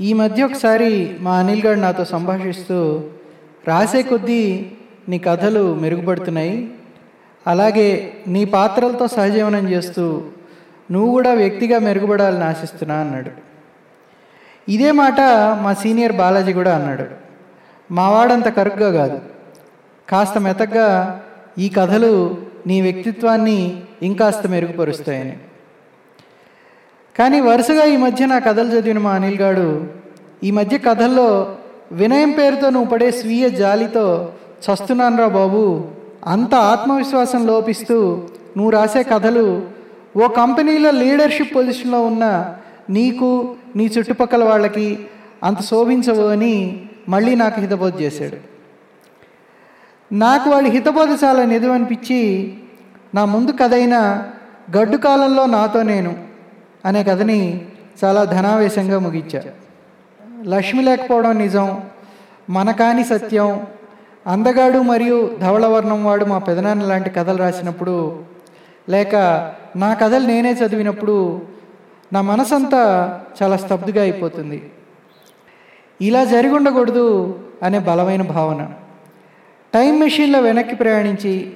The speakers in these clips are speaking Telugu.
ఈ మధ్య ఒకసారి మా అనిల్ గారు నాతో సంభాషిస్తూ రాసే కొద్దీ నీ కథలు మెరుగుపడుతున్నాయి. అలాగే నీ పాత్రలతో సహజీవనం చేస్తూ నువ్వు కూడా వ్యక్తిగా మెరుగుపడాలని ఆశిస్తున్నా అన్నాడు. ఇదే మాట మా సీనియర్ బాలాజీ కూడా అన్నాడు. మావాడంత కరుగ్గా కాదు. కాస్త మెతగ్గా ఈ కథలు నీ వ్యక్తిత్వాన్ని ఇంకాస్త మెరుగుపరుస్తాయని. కానీ వరుసగా ఈ మధ్య నా కథలు చదివిన మా అనిల్ గాడు ఈ మధ్య కథల్లో వినయం పేరుతో నువ్వు పడే స్వీయ జాలితో చస్తున్నానురా బాబు. అంత ఆత్మవిశ్వాసం లోపిస్తూ నువ్వు రాసే కథలు ఓ కంపెనీలో లీడర్షిప్ పొజిషన్లో ఉన్న నీకు నీ చుట్టుపక్కల వాళ్ళకి అంత శోభించవు అని మళ్ళీ నాకు హితబోధ చేశాడు. నాకు వాడి హితబోధ చాలా నిజమనిపించి నా ముందు కథ అయిన గడ్డు కాలంలో నాతో నేను అనే కథని చాలా ధనావేశంగా ముగించా. లక్ష్మి లేకపోవడం నిజం మన కాని సత్యం అందగాడు మరియు ధవళవర్ణం వాడు మా పెదనాన్న లాంటి కథలు రాసినప్పుడు లేక నా కథలు నేనే చదివినప్పుడు నా మనసంతా చాలా స్తబ్దుగా అయిపోతుంది. ఇలా జరిగి ఉండకూడదు అనే బలమైన భావన. టైం మెషిన్లో వెనక్కి ప్రయాణించి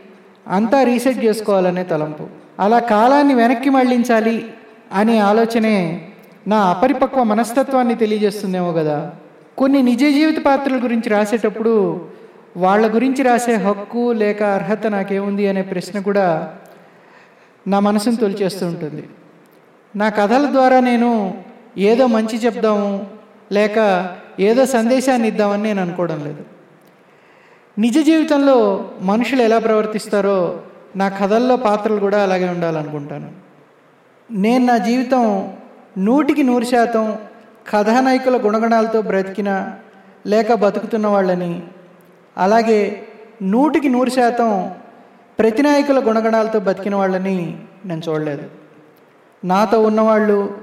అంతా రీసెట్ చేసుకోవాలనే తలంపు. అలా కాలాన్ని వెనక్కి మళ్ళించాలి అనే ఆలోచనే నా అపరిపక్వ మనస్తత్వాన్ని తెలియజేస్తుందేమో కదా. కొన్ని నిజ జీవిత పాత్రల గురించి రాసేటప్పుడు వాళ్ళ గురించి రాసే హక్కు లేక అర్హత నాకేముంది అనే ప్రశ్న కూడా నా మనసును తొలిచేస్తూ ఉంటుంది. నా కథల ద్వారా నేను ఏదో మంచి చెప్దాము లేక ఏదో సందేశాన్ని ఇద్దామని నేను అనుకోవడం లేదు. నిజ జీవితంలో మనుషులు ఎలా ప్రవర్తిస్తారో నా కథల్లో పాత్రలు కూడా అలాగే ఉండాలనుకుంటాను. నేను నా జీవితం నూటికి నూరు శాతం కథానాయకుల గుణగణాలతో బ్రతికిన లేక బతుకుతున్న వాళ్ళని అలాగే నూటికి నూరు శాతం ప్రతినాయకుల గుణగణాలతో బతికిన వాళ్ళని నేను చూడలేదు. నాతో ఉన్నవాళ్ళు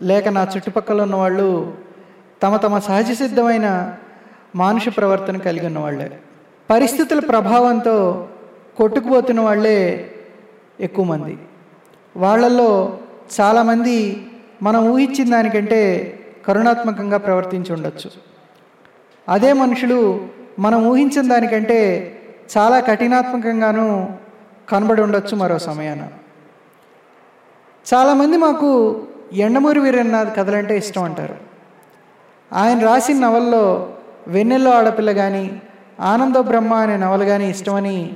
లేక నా చుట్టుపక్కల ఉన్నవాళ్ళు తమ తమ సహజ సిద్ధమైన మానుష ప్రవర్తన కలిగి ఉన్నవాళ్ళే. పరిస్థితుల ప్రభావంతో కొట్టుకుపోతున్న వాళ్ళే ఎక్కువ మంది. వాళ్ళల్లో చాలామంది మనం ఊహించిన దానికంటే కరుణాత్మకంగా ప్రవర్తించి ఉండొచ్చు. అదే మనుషులు మనం ఊహించిన దానికంటే చాలా కఠినాత్మకంగానూ కనబడి ఉండొచ్చు మరో సమయాన. చాలామంది మాకు ఎండమూరి వీరన్నాథ్ కథలంటే ఇష్టం అంటారు. ఆయన రాసిన నవల్లో వెన్నెల్లో ఆడపిల్ల కానీ ఆనంద బ్రహ్మ అనే నవలు కానీ ఇష్టమని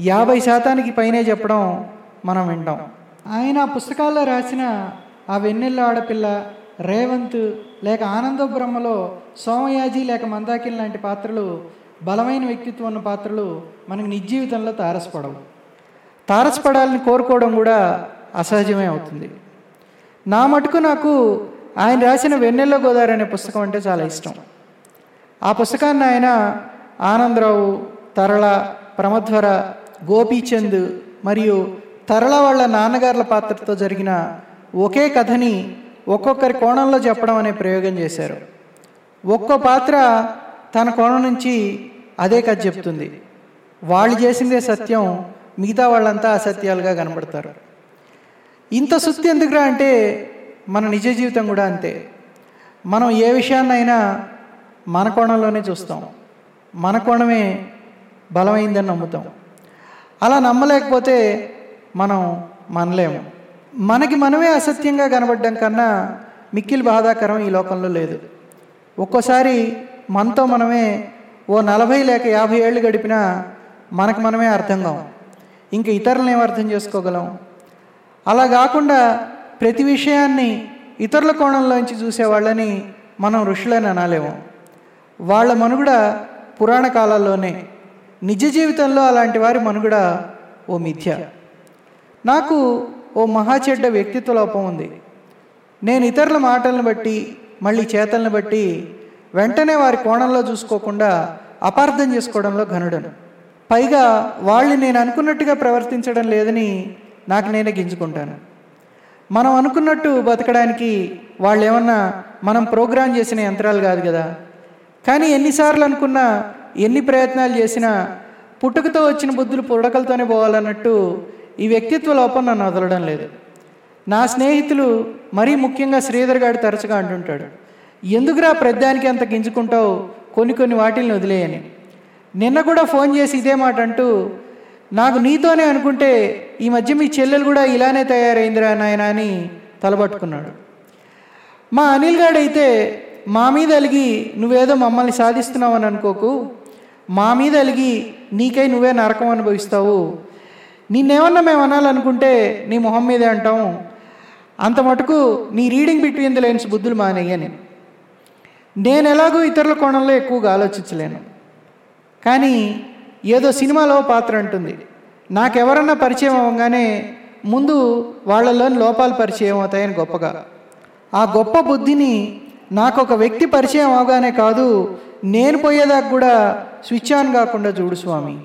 యాభై శాతానికి పైనే చెప్పడం మనం వింటాం. ఆయన ఆ పుస్తకాల్లో రాసిన ఆ వెన్నెల్లో ఆడపిల్ల రేవంత్ లేక ఆనంద బ్రహ్మలో సోమయాజి లేక మందాకిల్ లాంటి పాత్రలు బలమైన వ్యక్తిత్వం ఉన్న పాత్రలు మనకు నిజీవితంలో తారసపడవు. తారసపడాలని కోరుకోవడం కూడా అసహజమే అవుతుంది. నా మటుకు నాకు ఆయన రాసిన వెన్నెల్ల గోదావరి అనే పుస్తకం అంటే చాలా ఇష్టం. ఆ పుస్తకాన్ని ఆయన ఆనందరావు తరళ ప్రమధ్వర గోపీచంద్ మరియు తరల వాళ్ళ నాన్నగారుల పాత్రతో జరిగిన ఒకే కథని ఒక్కొక్కరి కోణంలో చెప్పడం అనే ప్రయోగం చేశారు. ఒక్కో పాత్ర తన కోణం నుంచి అదే కథ చెప్తుంది. వాళ్ళు చేసిందే సత్యం మిగతా వాళ్ళంతా అసత్యాలుగా కనబడతారు. ఇంత సుత్తి ఎందుకురా అంటే మన నిజ జీవితం కూడా అంతే. మనం ఏ విషయాన్నైనా మన కోణంలోనే చూస్తాం. మన కోణమే బలమైందని నమ్ముతాం. అలా నమ్మలేకపోతే మనం మనలేము. మనకి మనమే అసత్యంగా కనబడ్డం కన్నా మిక్కిలి బాధాకరం ఈ లోకంలో లేదు. ఒక్కోసారి మనతో మనమే ఓ నలభై లేక యాభై ఏళ్ళు గడిపినా మనకు మనమే అర్థం కావం ఇంక ఇతరులను ఏం అర్థం చేసుకోగలం? అలా కాకుండా ప్రతి విషయాన్ని ఇతరుల కోణంలోంచి చూసే వాళ్ళని మనం ఋషులని అనలేము. వాళ్ళ మనుగడ పురాణ కాలాల్లోనే నిజ జీవితంలో అలాంటి వారి మనుగడ ఓ మిథ్య. నాకు ఓ మహా చెడ్డ వ్యక్తిత్వ లోపం ఉంది. నేను ఇతరుల మాటలను బట్టి మళ్ళీ చేతలను బట్టి వెంటనే వారి కోణంలో చూసుకోకుండా అపార్థం చేసుకోవడంలో ఘనుడను. పైగా వాళ్ళు నేను అనుకున్నట్టుగా ప్రవర్తించడం లేదని నాకు నేనే గింజుకుంటాను. మనం అనుకున్నట్టు బతకడానికి వాళ్ళు ఏమన్నా మనం ప్రోగ్రాం చేసిన యంత్రాలు కాదు కదా. కానీ ఎన్నిసార్లు అనుకున్నా ఎన్ని ప్రయత్నాలు చేసినా పుట్టుకతో వచ్చిన బుద్ధులు పుడకలతోనే పోవాలన్నట్టు ఈ వ్యక్తిత్వ లోపం నన్ను వదలడం లేదు. నా స్నేహితులు మరీ ముఖ్యంగా శ్రీధర్ గారు తరచుగా అంటుంటాడు ఎందుకురా ప్రద్దానికి అంత గింజుకుంటావు? కొన్ని కొన్ని వాటిల్ని వదిలేయని. నిన్న కూడా ఫోన్ చేసి ఇదే మాట అంటూ నాకు నీతోనే అనుకుంటే ఈ మధ్య మీ చెల్లెలు కూడా ఇలానే తయారైందిరా నాయన అని తలబట్టుకున్నాడు. మా అనిల్ గాడైతే మా మీద అలిగి నువ్వేదో మమ్మల్ని సాధిస్తున్నావు అని అనుకోకు. మా మీద అలిగి నీకై నువ్వే నరకం అనుభవిస్తావు. నిన్నేమన్నా మేము అనాలనుకుంటే నీ మొహం మీదే అంటాం. అంత మటుకు నీ రీడింగ్ బిట్వీన్ ది లైన్స్ బుద్ధులు మానేయని నేను. ఎలాగో ఇతరుల కోణంలో ఎక్కువగా ఆలోచించలేను. కానీ ఏదో సినిమాలో పాత్ర అంటుంది. నాకెవరన్నా పరిచయం అవ్వగానే ముందు వాళ్ళలోని లోపాలు పరిచయం అవుతాయని గొప్పగా. ఆ గొప్ప బుద్ధిని నాకు ఒక వ్యక్తి పరిచయం అవగానే కాదు నేను పోయేదాకా కూడా స్విచ్ ఆన్ కాకుండా చూడు స్వామి.